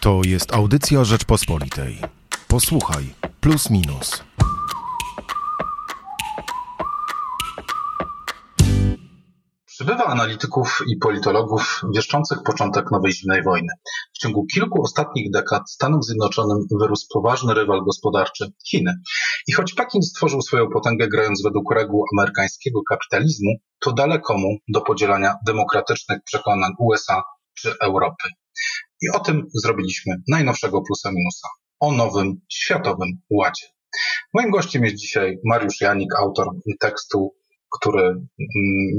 To jest audycja Rzeczpospolitej. Posłuchaj, plus minus. Przybywa analityków i politologów wieszczących początek nowej zimnej wojny. W ciągu kilku ostatnich dekad Stanom Zjednoczonym wyrósł poważny rywal gospodarczy Chiny. I choć Pekin stworzył swoją potęgę grając według reguł amerykańskiego kapitalizmu, to daleko mu do podzielania demokratycznych przekonań USA czy Europy. I o tym zrobiliśmy najnowszego plusa minusa. O nowym światowym ładzie. Moim gościem jest dzisiaj Mariusz Janik, autor tekstu, który mm,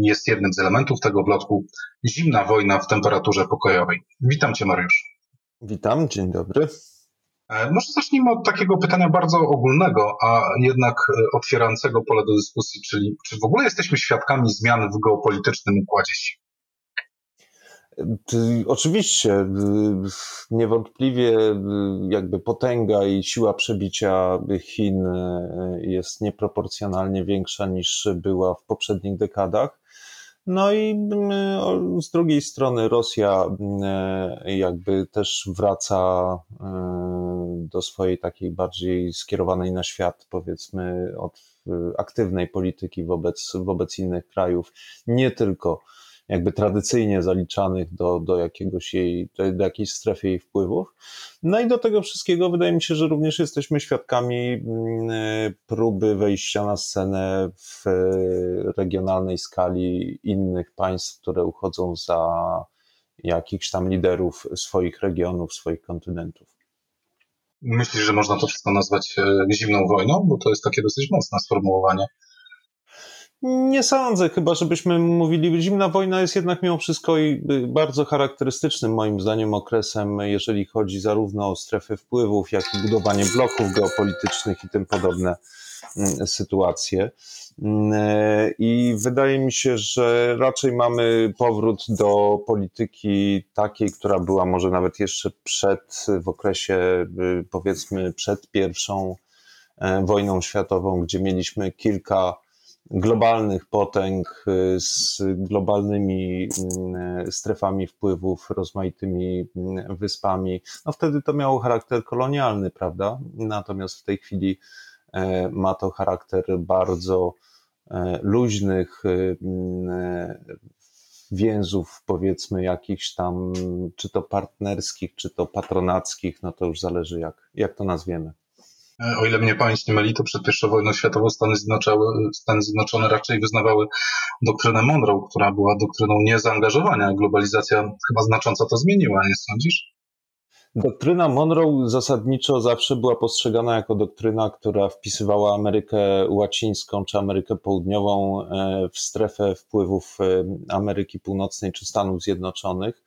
jest jednym z elementów tego bloku Zimna wojna w temperaturze pokojowej. Witam Cię, Mariusz. Witam, dzień dobry. E, może zacznijmy od takiego pytania bardzo ogólnego, a jednak e, otwierającego pole do dyskusji, czyli czy w ogóle jesteśmy świadkami zmian w geopolitycznym układzie sił? Oczywiście, y, niewątpliwie y, jakby potęga i siła przebicia Chin y, jest nieproporcjonalnie większa niż była w poprzednich dekadach. No i z drugiej strony Rosja jakby też wraca do swojej takiej bardziej skierowanej na świat, powiedzmy, od aktywnej polityki wobec, wobec innych krajów, nie tylko jakby tradycyjnie zaliczanych do, do jakiegoś jej, do, jakiejś strefy jej wpływów. No i do tego wszystkiego wydaje mi się, że również jesteśmy świadkami mm, próby wejścia na scenę w regionalnej skali innych państw, które uchodzą za jakichś tam liderów swoich regionów, swoich kontynentów. Myślisz, że można to wszystko nazwać e, zimną wojną? Bo to jest takie dosyć mocne sformułowanie. Nie sądzę, chyba żebyśmy mówili. Zimna wojna jest jednak mimo wszystko y, bardzo charakterystycznym moim zdaniem okresem, jeżeli chodzi zarówno o strefy wpływów, jak i budowanie bloków geopolitycznych i tym podobne mm, sytuacje. Mm, I wydaje mi się, że raczej mamy powrót do polityki takiej, która była może nawet jeszcze przed, w okresie y, powiedzmy przed pierwszą e, wojną światową, gdzie mieliśmy kilka globalnych potęg y, z globalnymi mm, strefami wpływów, rozmaitymi mm, wyspami. No wtedy to miało charakter kolonialny, prawda? Natomiast w tej chwili e, ma to charakter bardzo e, luźnych y, mm, więzów, powiedzmy, jakichś tam, czy to partnerskich, czy to patronackich, no to już zależy, jak, jak to nazwiemy. O ile mnie pamięć nie myli, to przed I wojną światową Stany Zjednoczone, Stany Zjednoczone raczej wyznawały doktrynę Monroe, która była doktryną niezaangażowania. Globalizacja chyba znacząco to zmieniła, nie sądzisz? Doktryna Monroe zasadniczo zawsze była postrzegana jako doktryna, która wpisywała Amerykę Łacińską czy Amerykę Południową e, w strefę wpływów e, Ameryki Północnej czy Stanów Zjednoczonych.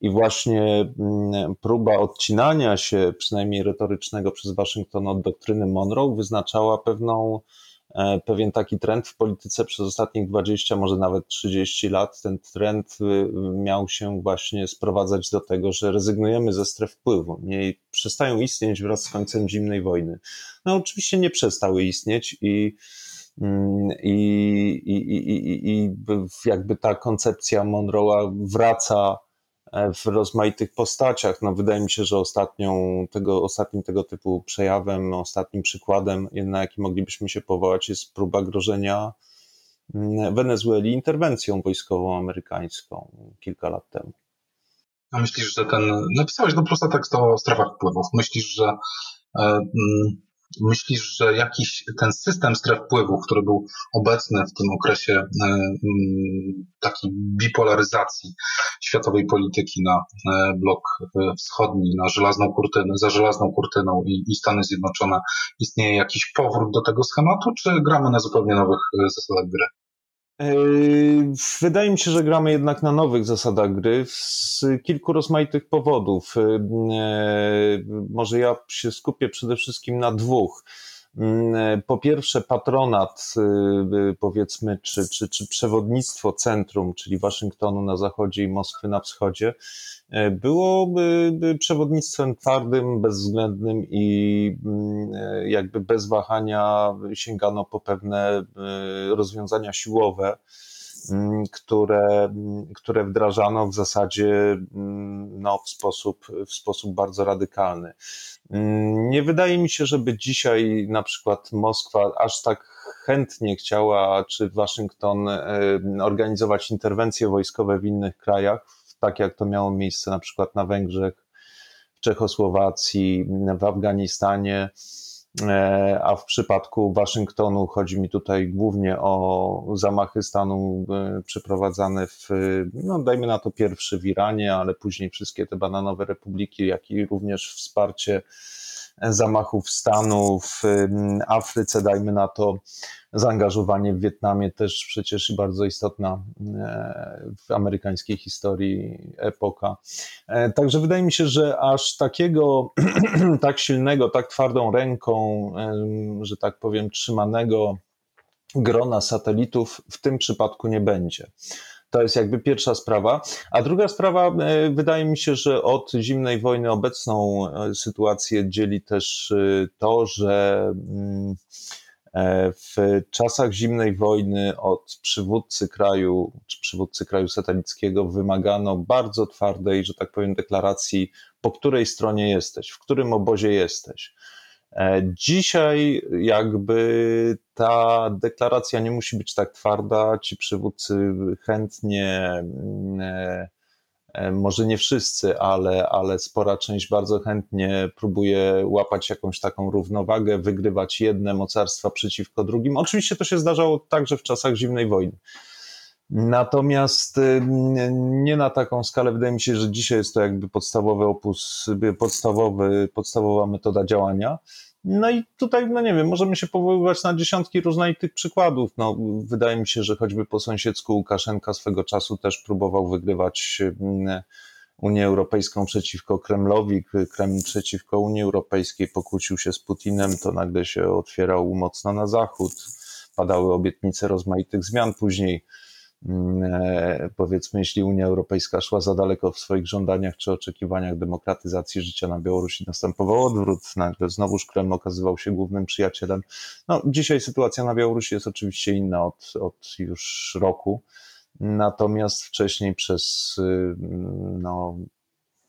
I właśnie mm, próba odcinania się, przynajmniej retorycznego, przez Waszyngton od doktryny Monroe wyznaczała pewną pewien taki trend w polityce przez ostatnich 20, może nawet 30 lat. Ten trend y, miał się właśnie sprowadzać do tego, że rezygnujemy ze stref wpływu. Nie przestają istnieć wraz z końcem zimnej wojny. No oczywiście nie przestały istnieć i mm, i, i, i, i jakby ta koncepcja Monroe'a wraca E, w rozmaitych postaciach. No, wydaje mi się, że ostatnią tego, ostatnim tego typu przejawem, ostatnim przykładem, na jaki moglibyśmy się powołać, jest próba grożenia mm, Wenezueli interwencją wojskową amerykańską kilka lat temu. A myślisz, że ten. Napisałeś do plusa tekst o strefach wpływów. Myślisz, że e, mm, Myślisz, że jakiś ten system stref wpływu, który był obecny w tym okresie e, mm, takiej bipolaryzacji światowej polityki na e, blok e, wschodni, na żelazną kurtynę, za żelazną kurtyną i, i Stany Zjednoczone, istnieje jakiś powrót do tego schematu, czy gramy na zupełnie nowych zasadach gry? Wydaje mi się, że gramy jednak na nowych zasadach gry z kilku rozmaitych powodów. Może ja się skupię przede wszystkim na dwóch. Po pierwsze, patronat, powiedzmy, czy, czy, czy przewodnictwo centrum, czyli Waszyngtonu na zachodzie i Moskwy na wschodzie, E, było przewodnictwem twardym, bezwzględnym i mm, e, jakby bez wahania sięgano po pewne e, rozwiązania siłowe. mm, które, które wdrażano w zasadzie no, w, sposób, w sposób bardzo radykalny. Nie wydaje mi się, żeby dzisiaj na przykład Moskwa aż tak chętnie chciała, czy Waszyngton organizować interwencje wojskowe w innych krajach, tak jak to miało miejsce na przykład na Węgrzech, w Czechosłowacji, w Afganistanie. E, a w przypadku Waszyngtonu chodzi mi tutaj głównie o zamachy stanu e, przeprowadzane w, no dajmy na to pierwszy w Iranie, ale później wszystkie te bananowe republiki, jak i również wsparcie zamachów stanu w Afryce, dajmy na to zaangażowanie w Wietnamie też przecież bardzo istotna e, w amerykańskiej historii epoka. E, także wydaje mi się, że aż takiego tak silnego, tak twardą ręką, że tak powiem, trzymanego grona satelitów w tym przypadku nie będzie. To jest jakby pierwsza sprawa. A druga sprawa, e, wydaje mi się, że od zimnej wojny obecną sytuację dzieli też to, że mm, E, w czasach zimnej wojny od przywódcy kraju, czy przywódcy kraju satanickiego wymagano bardzo twardej, że tak powiem, deklaracji, po której stronie jesteś, w którym obozie jesteś. E, dzisiaj jakby ta deklaracja nie musi być tak twarda, ci przywódcy chętnie mm, e, E, może nie wszyscy, ale, ale spora część bardzo chętnie próbuje łapać jakąś taką równowagę, wygrywać jedne mocarstwa przeciwko drugim. Oczywiście to się zdarzało także w czasach zimnej wojny. Natomiast nie na taką skalę. Wydaje mi się, że dzisiaj jest to jakby podstawowy opus, podstawowy, podstawowa metoda działania. No i tutaj, no nie wiem, możemy się powoływać na dziesiątki różnych przykładów. No, wydaje mi się, że choćby po sąsiedzku Łukaszenka swego czasu też próbował wygrywać mm, Unię Europejską przeciwko Kremlowi, Kreml przeciwko Unii Europejskiej, pokłócił się z Putinem, to nagle się otwierał mocno na zachód, padały obietnice rozmaitych zmian później powiedzmy, jeśli Unia Europejska szła za daleko w swoich żądaniach czy oczekiwaniach demokratyzacji życia na Białorusi, następował odwrót, nagle znowuż Kreml okazywał się głównym przyjacielem. No, dzisiaj sytuacja na Białorusi jest oczywiście inna od, od już roku, natomiast wcześniej przez y, no,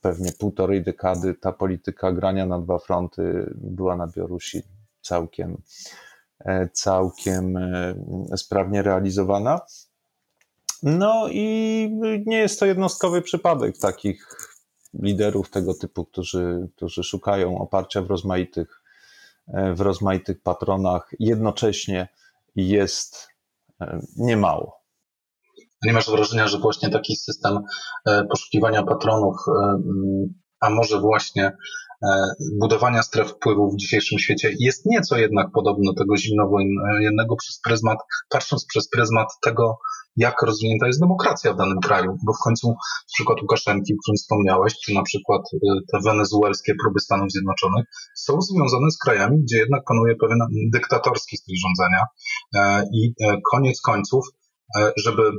pewnie półtorej dekady ta polityka grania na dwa fronty była na Białorusi całkiem, e, całkiem e, sprawnie realizowana. No i nie jest to jednostkowy przypadek takich liderów tego typu, którzy, którzy szukają oparcia w rozmaitych, w rozmaitych patronach. Jednocześnie jest e, niemało. Nie masz wrażenia, że właśnie taki system e, poszukiwania patronów, e, a może właśnie budowania stref wpływów w dzisiejszym świecie jest nieco jednak podobno tego zimnowojennego przez pryzmat, patrząc przez pryzmat tego, jak rozwinięta jest demokracja w danym kraju, bo w końcu przykład Łukaszenki, o którym wspomniałeś, czy na przykład y, te wenezuelskie próby Stanów Zjednoczonych są związane z krajami, gdzie jednak panuje pewien dyktatorski styl rządzenia e, i e, koniec końców, e, żeby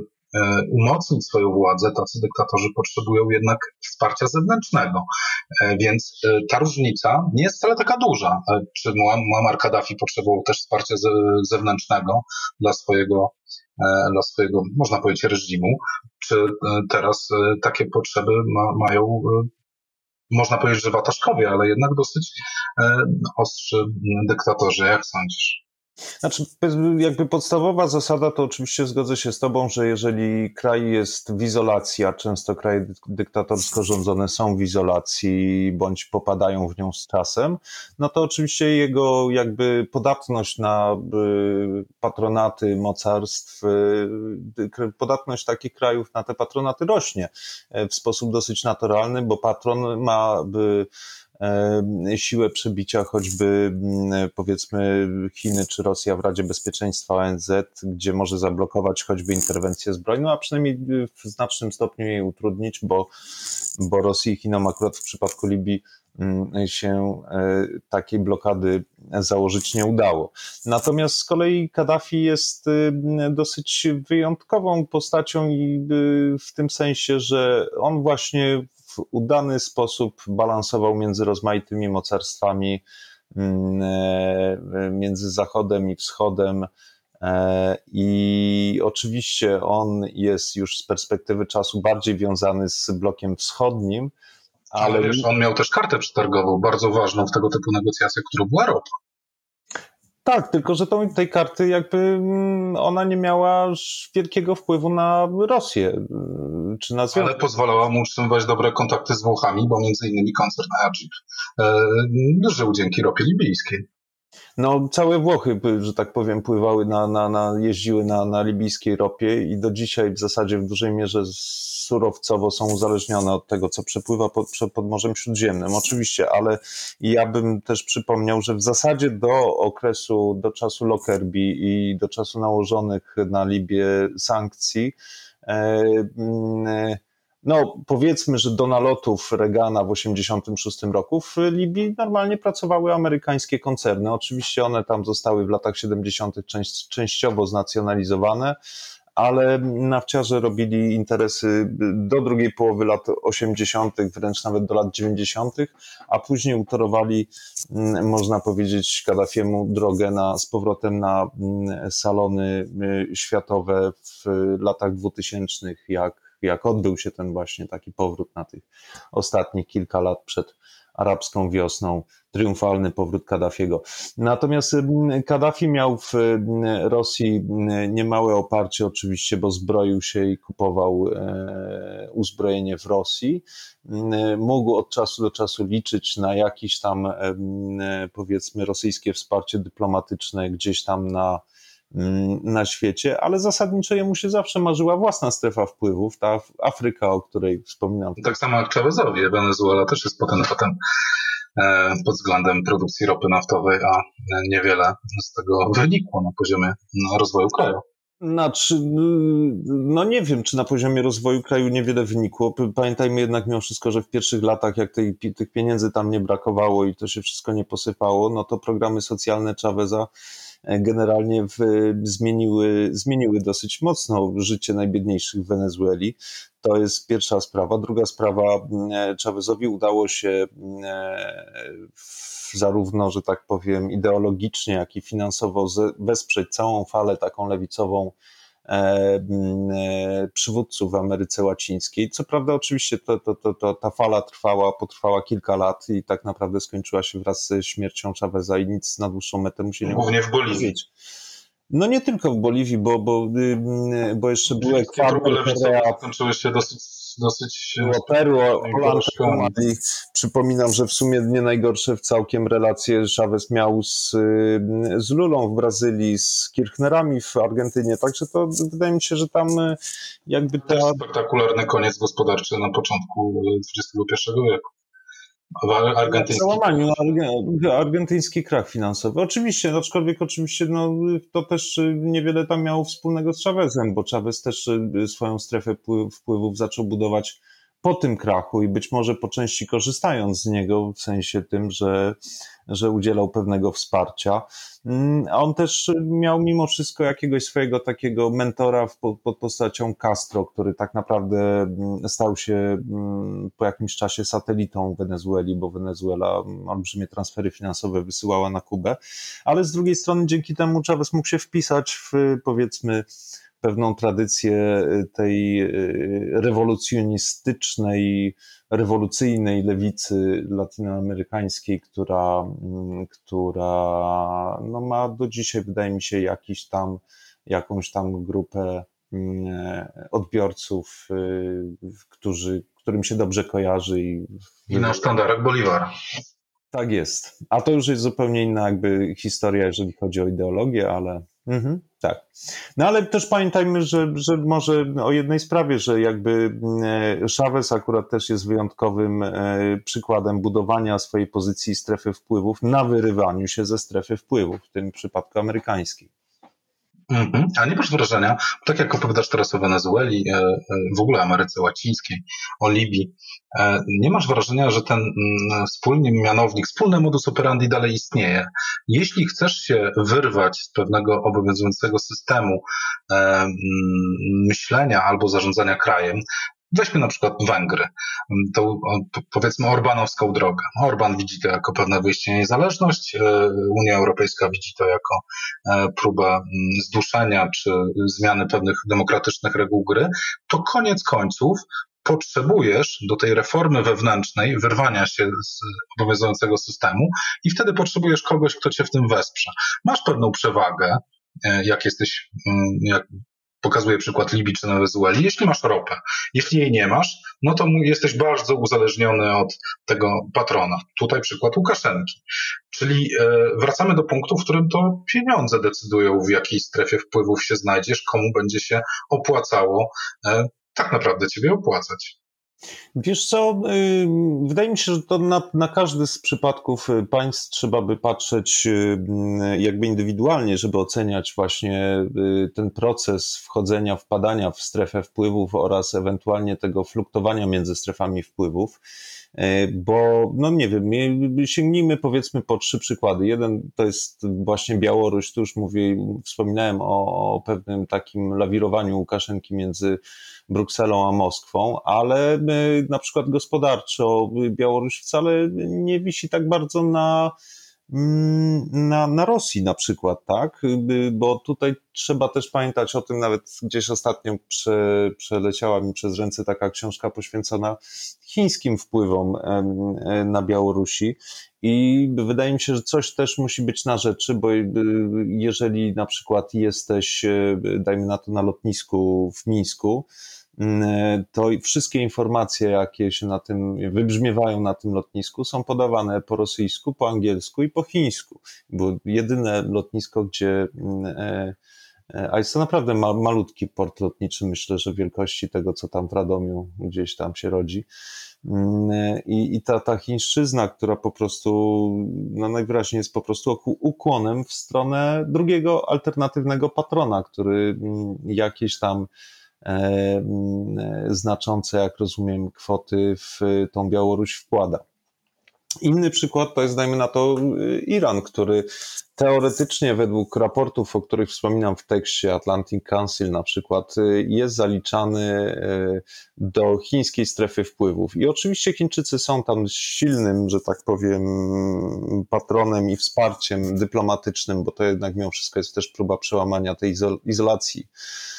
umocnić swoją władzę, tacy dyktatorzy potrzebują jednak wsparcia zewnętrznego. Więc ta różnica nie jest wcale taka duża. Czy Muammar Kaddafi potrzebował też wsparcia zewnętrznego dla swojego dla swojego, można powiedzieć, reżimu, czy e, teraz e, takie potrzeby ma, mają można powiedzieć, że wataszkowie, ale jednak dosyć ostrzy dyktatorzy, jak sądzisz? Znaczy, jakby podstawowa zasada to oczywiście zgodzę się z Tobą, że jeżeli kraj jest w izolacji, a często kraje dyktatorsko rządzone są w izolacji bądź popadają w nią z czasem, no to oczywiście jego jakby podatność na y, patronaty mocarstw, y, podatność takich krajów na te patronaty rośnie y, w sposób dosyć naturalny, bo patron ma siłę przebicia choćby mm, powiedzmy Chiny czy Rosja w Radzie Bezpieczeństwa ONZ, gdzie może zablokować choćby interwencję zbrojną, a przynajmniej w znacznym stopniu jej utrudnić, bo, bo Rosji i Chinom akurat w przypadku Libii mm, się e, takiej blokady założyć nie udało. Natomiast z kolei Kaddafi jest dosyć wyjątkową postacią i w tym sensie, że on właśnie w udany sposób balansował między rozmaitymi mocarstwami, mm, e, między Zachodem i Wschodem. I oczywiście on jest już z perspektywy czasu bardziej wiązany z blokiem wschodnim, ale, ale wiesz, on miał też kartę przetargową, bardzo ważną w tego typu negocjacjach, którą była ropa. Tak, tylko że tą, tej karty jakby mm, ona nie miała wielkiego wpływu na Rosję. Mm, czy na Ale pozwalała mu utrzymywać dobre kontakty z Włochami, bo między innymi koncern Agip e, żył dzięki ropie libijskiej. No, całe Włochy, że tak powiem, pływały na, na, na jeździły na, na libijskiej ropie i do dzisiaj w zasadzie w dużej mierze surowcowo są uzależnione od tego, co przepływa pod, pod Morzem Śródziemnym. Oczywiście, ale ja bym też przypomniał, że w zasadzie do okresu, do czasu Lockerbie i do czasu nałożonych na Libię sankcji, e, mm, no powiedzmy, że do nalotów Reagana w 1986 roku w Libii normalnie pracowały amerykańskie koncerny. Oczywiście one tam zostały w latach 70. częściowo znacjonalizowane, ale nafciarze robili interesy do drugiej połowy lat 80., wręcz nawet do lat 90., a później utorowali, mm, można powiedzieć, Kaddafiemu drogę na, z powrotem na mm, salony y, światowe w latach 2000, jak jak odbył się ten właśnie taki powrót na tych ostatnich kilka lat przed arabską wiosną, triumfalny powrót Kaddafiego. Natomiast mm, Kaddafi miał w mm, Rosji mm, niemałe oparcie oczywiście, bo zbroił się i kupował e, uzbrojenie w Rosji. Mógł od czasu do czasu liczyć na jakieś tam powiedzmy rosyjskie wsparcie dyplomatyczne gdzieś tam na na świecie, ale zasadniczo jemu się zawsze marzyła własna strefa wpływów, ta Afryka, o której wspominam. Tak samo jak Chavezowi, Wenezuela też jest potentatem e, pod względem produkcji ropy naftowej, a niewiele z tego wynikło na poziomie no, rozwoju kraju. Znaczy, no nie wiem, czy na poziomie rozwoju kraju niewiele wynikło. Pamiętajmy jednak mimo wszystko, że w pierwszych latach, jak tej, tych pieniędzy tam nie brakowało i to się wszystko nie posypało, no to programy socjalne Chaveza generalnie w, zmieniły, zmieniły dosyć mocno życie najbiedniejszych w Wenezueli. To jest pierwsza sprawa. Druga sprawa, mm, Chavezowi udało się mm, zarówno, że tak powiem, ideologicznie, jak i finansowo wesprzeć całą falę taką lewicową E, e, przywódców w Ameryce Łacińskiej. Co prawda, oczywiście to, to, to, to, ta fala trwała, potrwała kilka lat i tak naprawdę skończyła się wraz ze śmiercią Chaveza i nic na dłuższą metę mu się nie Głównie w Boliwii. No nie tylko w Boliwii, bo, bo, y, bo jeszcze były Ekwador, Korea. Się dosyć dosyć... Było Peru, Holandia, i przypominam, że w sumie nie najgorsze w całkiem relacje Chavez miał z, z Lulą w Brazylii, z Kirchnerami w Argentynie, także to wydaje mi się, że tam y, jakby ta... spektakularny koniec gospodarczy na początku XXI wieku. Argentyński. Załamaniu, argentyński krach finansowy. Oczywiście, aczkolwiek oczywiście no, to też niewiele tam miało wspólnego z Chavezem, bo Chavez też y, swoją strefę wpływów zaczął budować po tym krachu i być może po części korzystając z niego, w sensie tym, że, że udzielał pewnego wsparcia. Mm, on też miał mimo wszystko jakiegoś swojego takiego mentora pod postacią Castro, który tak naprawdę mm, stał się mm, po jakimś czasie satelitą Wenezueli, bo Wenezuela olbrzymie transfery finansowe wysyłała na Kubę, ale z drugiej strony dzięki temu Chavez mógł się wpisać w powiedzmy pewną tradycję y, tej y, rewolucjonistycznej, rewolucyjnej lewicy latinoamerykańskiej, która, mm, która no ma do dzisiaj, wydaje mi się, jakiś tam, jakąś tam grupę mm, odbiorców, y, którzy, którym się dobrze kojarzy. I, I na sztandarach Boliwara. Tak jest. A to już jest zupełnie inna jakby historia, jeżeli chodzi o ideologię, ale Mhm, tak. No ale też pamiętajmy, że, że może o jednej sprawie, że jakby e, Chavez akurat też jest wyjątkowym e, przykładem budowania swojej pozycji strefy wpływów na wyrywaniu się ze strefy wpływów, w tym przypadku amerykańskiej. Mhm. A nie masz wrażenia, tak jak opowiadasz teraz o Wenezueli, e, e, w ogóle Ameryce Łacińskiej, o Libii, e, nie masz wrażenia, że ten mm, wspólny mianownik, wspólny modus operandi dalej istnieje. Jeśli chcesz się wyrwać z pewnego obowiązującego systemu mm, myślenia albo zarządzania krajem, Weźmy na przykład Węgry, tą powiedzmy orbanowską drogę. Orban widzi to jako pewne wyjście niezależność, Unia Europejska widzi to jako próbę zduszenia czy zmiany pewnych demokratycznych reguł gry, to koniec końców potrzebujesz do tej reformy wewnętrznej wyrwania się z obowiązującego systemu i wtedy potrzebujesz kogoś, kto cię w tym wesprze. Masz pewną przewagę, e, jak jesteś, mm, jak pokazuje przykład Libii czy Wenezueli, jeśli masz ropę. Jeśli jej nie masz, no to jesteś bardzo uzależniony od tego patrona. Tutaj przykład Łukaszenki. Czyli e, wracamy do punktu, w którym to pieniądze decydują, w jakiej strefie wpływów się znajdziesz, komu będzie się opłacało e, tak naprawdę ciebie opłacać. Wiesz co, wydaje mi się, że to na, na, każdy z przypadków y, państw trzeba by patrzeć y, jakby indywidualnie, żeby oceniać właśnie y, ten proces wchodzenia, wpadania w strefę wpływów oraz ewentualnie tego fluktowania między strefami wpływów. E, bo no nie wiem, sięgnijmy powiedzmy po trzy przykłady. Jeden to jest właśnie Białoruś, tu już mówię, wspominałem o, o pewnym takim lawirowaniu Łukaszenki między Brukselą a Moskwą, ale na przykład gospodarczo Białoruś wcale nie wisi tak bardzo na na, na Rosji na przykład, tak? Bo tutaj trzeba też pamiętać o tym, nawet gdzieś ostatnio prze, przeleciała mi przez ręce taka książka poświęcona chińskim wpływom na Białorusi. I wydaje mi się, że coś też musi być na rzeczy, bo y, jeżeli na przykład jesteś, y, dajmy na to, na lotnisku w Mińsku, Mm, to wszystkie informacje, jakie się na tym wybrzmiewają na tym lotnisku, są podawane po rosyjsku, po angielsku i po chińsku. Było jedyne lotnisko, gdzie mm, e, e, a jest to naprawdę malutki port lotniczy, myślę, że wielkości tego, co tam w Radomiu gdzieś tam się rodzi. Mm, e, I, i ta, ta chińszczyzna, która po prostu no najwyraźniej jest po prostu ukłonem w stronę drugiego alternatywnego patrona, który jakieś tam E, e, znaczące, jak rozumiem, kwoty w tą Białoruś wkłada. Inny przykład to jest, dajmy na to, Iran, który teoretycznie według raportów, o których wspominam w tekście Atlantic Council na przykład, jest zaliczany e, do chińskiej strefy wpływów. I oczywiście Chińczycy są tam silnym, że tak powiem, patronem i wsparciem dyplomatycznym, bo to jednak mimo wszystko jest też próba przełamania tej izolacji Mm,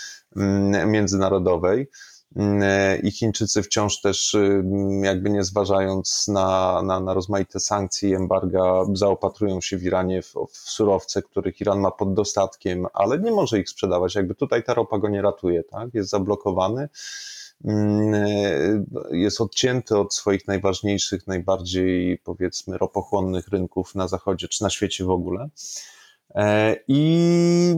międzynarodowej. Mm, I Chińczycy wciąż też, mm, jakby nie zważając na, na, na rozmaite sankcje i embarga, zaopatrują się w Iranie w, w surowce, których Iran ma pod dostatkiem, ale nie może ich sprzedawać. Jakby tutaj ta ropa go nie ratuje, tak? Jest zablokowany jest odcięty od swoich najważniejszych, najbardziej powiedzmy ropochłonnych rynków na zachodzie czy na świecie w ogóle. E, I,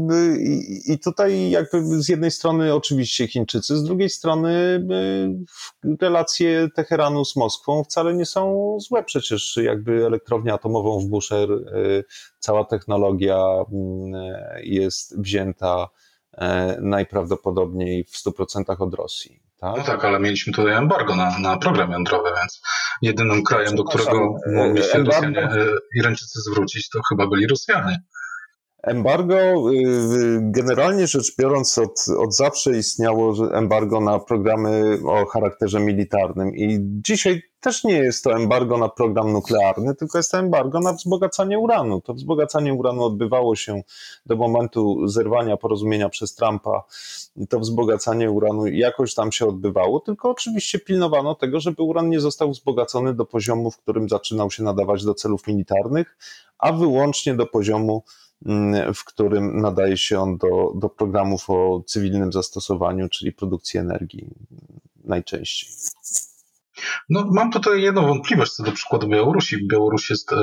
I tutaj jakby z jednej strony oczywiście Chińczycy, z drugiej strony relacje Teheranu z Moskwą wcale nie są złe. Przecież jakby elektrownię atomową w Busher, e, cała technologia jest wzięta e, najprawdopodobniej w 100% od Rosji. Tak? No tak, ale mieliśmy tutaj embargo na, na program jądrowy, więc jedynym krajem, do którego mogli się Rosjanie, Irańczycy zwrócić, to chyba byli Rosjanie. Embargo, y, y, generalnie rzecz biorąc, od, od zawsze istniało embargo na programy o charakterze militarnym i dzisiaj też nie jest to embargo na program nuklearny, tylko jest to embargo na wzbogacanie uranu. To wzbogacanie uranu odbywało się do momentu zerwania porozumienia przez Trumpa. To wzbogacanie uranu jakoś tam się odbywało, tylko oczywiście pilnowano tego, żeby uran nie został wzbogacony do poziomu, w którym zaczynał się nadawać do celów militarnych, a wyłącznie do poziomu w którym nadaje się on do, do programów o cywilnym zastosowaniu, czyli produkcji energii najczęściej. No, mam tutaj jedną wątpliwość co do przykładu Białorusi. Białoruś jest, e,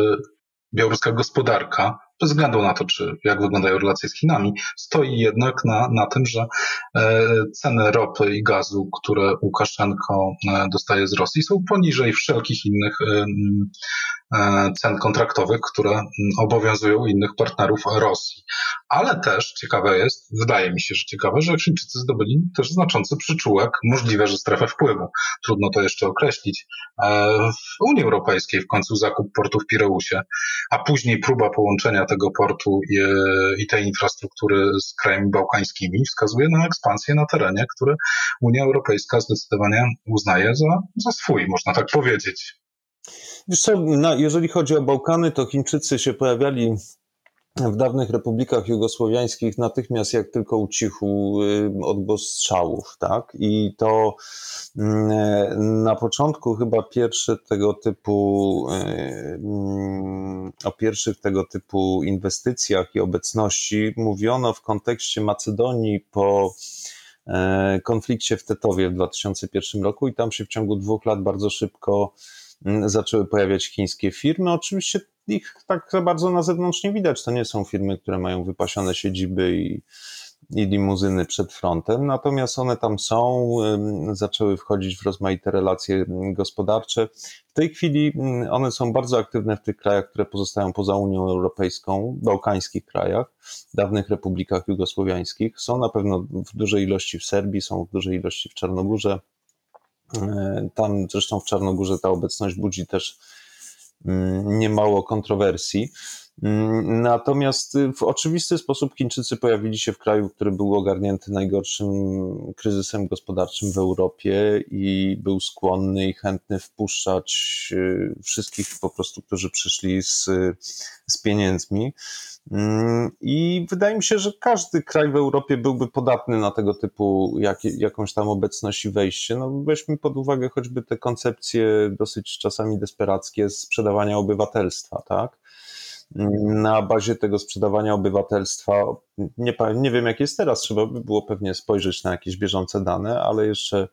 białoruska gospodarka, bez względu na to, czy jak wyglądają relacje z Chinami, stoi jednak na, na tym, że e, ceny ropy i gazu, które Łukaszenko e, dostaje z Rosji, są poniżej wszelkich innych e, cen kontraktowych, które obowiązują innych partnerów Rosji. Ale też ciekawe jest, wydaje mi się, że ciekawe, że Chińczycy zdobyli też znaczący przyczółek, możliwe, że strefę wpływu, trudno to jeszcze określić, w Unii Europejskiej w końcu zakup portu w Pireusie, a później próba połączenia tego portu i, i tej infrastruktury z krajami bałkańskimi wskazuje na ekspansję na terenie, które Unia Europejska zdecydowanie uznaje za, za swój, można tak powiedzieć. Wiesz co, jeżeli chodzi o Bałkany, to Chińczycy się pojawiali w dawnych republikach jugosłowiańskich natychmiast jak tylko ucichł y, odgłos strzałów, tak? I to mm, na początku chyba pierwsze tego typu y, mm, o pierwszych tego typu inwestycjach i obecności mówiono w kontekście Macedonii po e, konflikcie w Tetowie w 2001 roku i tam się w ciągu dwóch lat bardzo szybko zaczęły pojawiać chińskie firmy. Oczywiście ich tak za bardzo na zewnątrz nie widać. To nie są firmy, które mają wypasione siedziby i, i limuzyny przed frontem, natomiast one tam są, zaczęły wchodzić w rozmaite relacje gospodarcze. W tej chwili one są bardzo aktywne w tych krajach, które pozostają poza Unią Europejską, bałkańskich krajach, dawnych republikach jugosłowiańskich. Są na pewno w dużej ilości w Serbii, są w dużej ilości w Czarnogórze. E, tam zresztą w Czarnogórze ta obecność budzi też Mm, niemało kontrowersji. Mm, natomiast w oczywisty sposób Chińczycy pojawili się w kraju, który był ogarnięty najgorszym kryzysem gospodarczym w Europie i był skłonny i chętny wpuszczać y, wszystkich po prostu, którzy przyszli z, z pieniędzmi. Mm, I wydaje mi się, że każdy kraj w Europie byłby podatny na tego typu jak, jakąś tam obecność i wejście. No weźmy pod uwagę choćby te koncepcje dosyć czasami desperackie sprzedawania obywatelstwa, tak? Na bazie tego sprzedawania obywatelstwa, nie, nie wiem jak jest teraz, trzeba by było pewnie spojrzeć na jakieś bieżące dane, ale jeszcze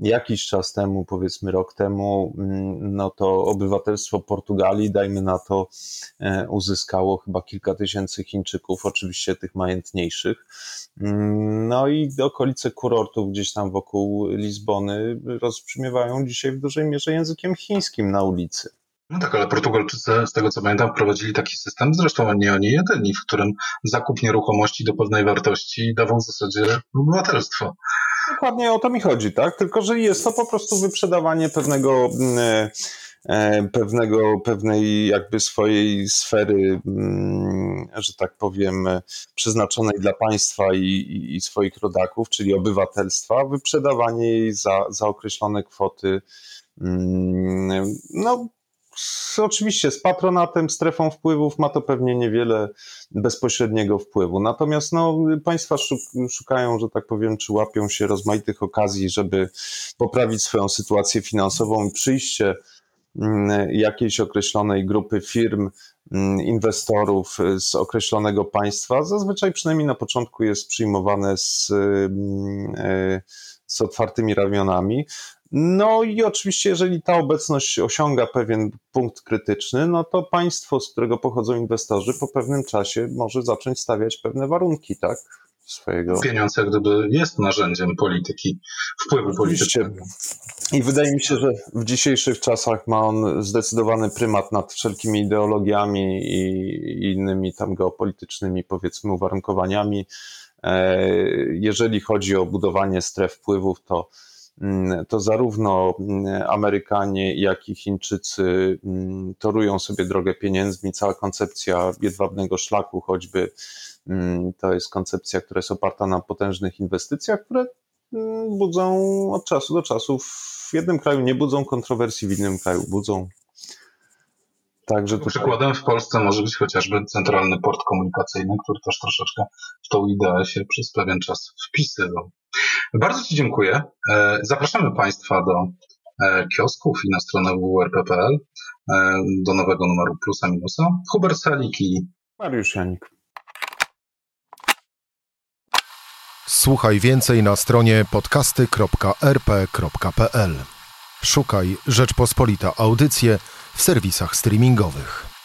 jakiś czas temu, powiedzmy rok temu, mm, no to obywatelstwo Portugalii, dajmy na to, e, uzyskało chyba kilka tysięcy Chińczyków, oczywiście tych majętniejszych. Mm, no i okolice kurortów gdzieś tam wokół Lizbony rozbrzmiewają dzisiaj w dużej mierze językiem chińskim na ulicy. No tak, ale Portugalczycy, z tego co pamiętam, wprowadzili taki system, zresztą nie oni jedyni, w którym zakup nieruchomości do pewnej wartości dawał w zasadzie obywatelstwo. Dokładnie o to mi chodzi, tak? Tylko, że jest to po prostu wyprzedawanie pewnego, mm, e, pewnego, pewnej jakby swojej sfery, mm, że tak powiem, przeznaczonej dla państwa i, i swoich rodaków, czyli obywatelstwa, wyprzedawanie jej za, za określone kwoty. Mm, no, oczywiście z patronatem, strefą wpływów ma to pewnie niewiele bezpośredniego wpływu. Natomiast no, państwa szukają, że tak powiem, czy łapią się rozmaitych okazji, żeby poprawić swoją sytuację finansową i przyjście mm, jakiejś określonej grupy firm, mm, inwestorów z określonego państwa, zazwyczaj przynajmniej na początku jest przyjmowane z, mm, e, z otwartymi ramionami. No i oczywiście, jeżeli ta obecność osiąga pewien punkt krytyczny, no to państwo, z którego pochodzą inwestorzy, po pewnym czasie może zacząć stawiać pewne warunki, tak? Swojego. Pieniądz jak gdyby jest narzędziem polityki, wpływu politycznego. I wydaje mi się, że w dzisiejszych czasach ma on zdecydowany prymat nad wszelkimi ideologiami i innymi tam geopolitycznymi, powiedzmy, uwarunkowaniami. E, jeżeli chodzi o budowanie stref wpływów, to Mm, to zarówno mm, Amerykanie, jak i Chińczycy mm, torują sobie drogę pieniędzmi. Cała koncepcja jedwabnego szlaku, choćby to jest koncepcja, która jest oparta na potężnych inwestycjach, które budzą od czasu do czasu. W jednym kraju nie budzą kontrowersji, w innym kraju budzą. Także tutaj... Przykładem w Polsce może być chociażby centralny port komunikacyjny, który też troszeczkę w tą ideę się przez pewien czas wpisywał. Bardzo Ci dziękuję. E, zapraszamy Państwa do e, kiosków i na stronę www.rp.pl e, do nowego numeru plusa minusa. Hubert Salik i Mariusz Janik. Słuchaj więcej na stronie podcasty.rp.pl. Szukaj Rzeczpospolita Audycje w serwisach streamingowych.